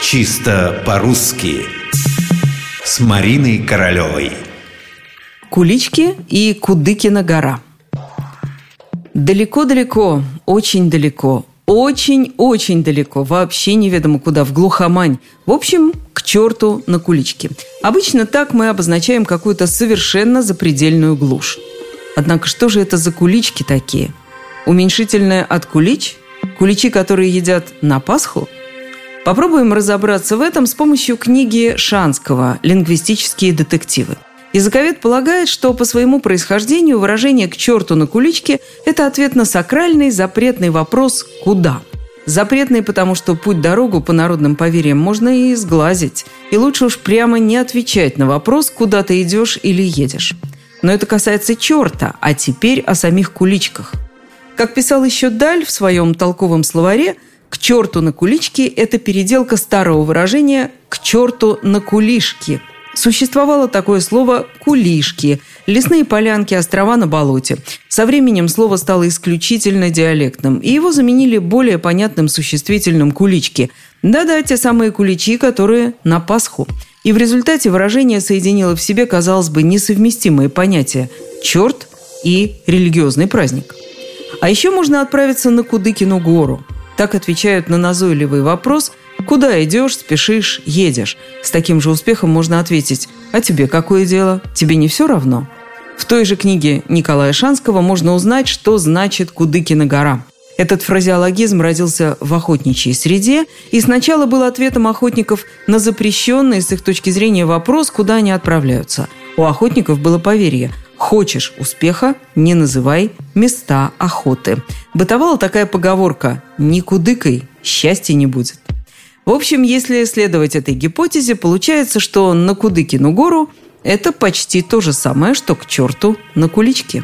Чисто по-русски С Мариной Королевой Кулички и Кудыкина гора Далеко-далеко, очень далеко, очень-очень далеко, вообще неведомо куда, в глухомань. В общем, к черту на куличке. Обычно так мы обозначаем какую-то совершенно запредельную глушь. Однако что же это за кулички такие? Уменьшительное от кулич? Куличи, которые едят на Пасху? Попробуем разобраться в этом с помощью книги Шанского «Лингвистические детективы». Языковед полагает, что по своему происхождению выражение «к черту на куличке» – это ответ на сакральный запретный вопрос «куда?». Запретный, потому что путь-дорогу по народным поверьям можно и сглазить. И лучше уж прямо не отвечать на вопрос, куда ты идешь или едешь. Но это касается черта, а теперь о самих куличках. Как писал еще Даль в своем толковом словаре, «к черту на куличке» – это переделка старого выражения «к черту на кулишки», Существовало такое слово «кулишки» – лесные полянки, острова на болоте. Со временем слово стало исключительно диалектным, и его заменили более понятным существительным «кулички». Да-да, те самые куличи, которые на Пасху. И в результате выражение соединило в себе, казалось бы, несовместимые понятия «черт» и «религиозный праздник». А еще можно отправиться на Кудыкину гору. Так отвечают на назойливый вопрос – Куда идешь, спешишь, едешь. С таким же успехом можно ответить «А тебе какое дело? Тебе не все равно?» В той же книге Николая Шанского можно узнать, что значит «Кудыкина гора». Этот фразеологизм родился в охотничьей среде и сначала был ответом охотников на запрещенный с их точки зрения вопрос, куда они отправляются. У охотников было поверье – Хочешь успеха – не называй места охоты. Бытовала такая поговорка «Не кудыкай, счастья не будет». В общем, если следовать этой гипотезе, получается, что на Кудыкину гору – это почти то же самое, что к черту на куличке.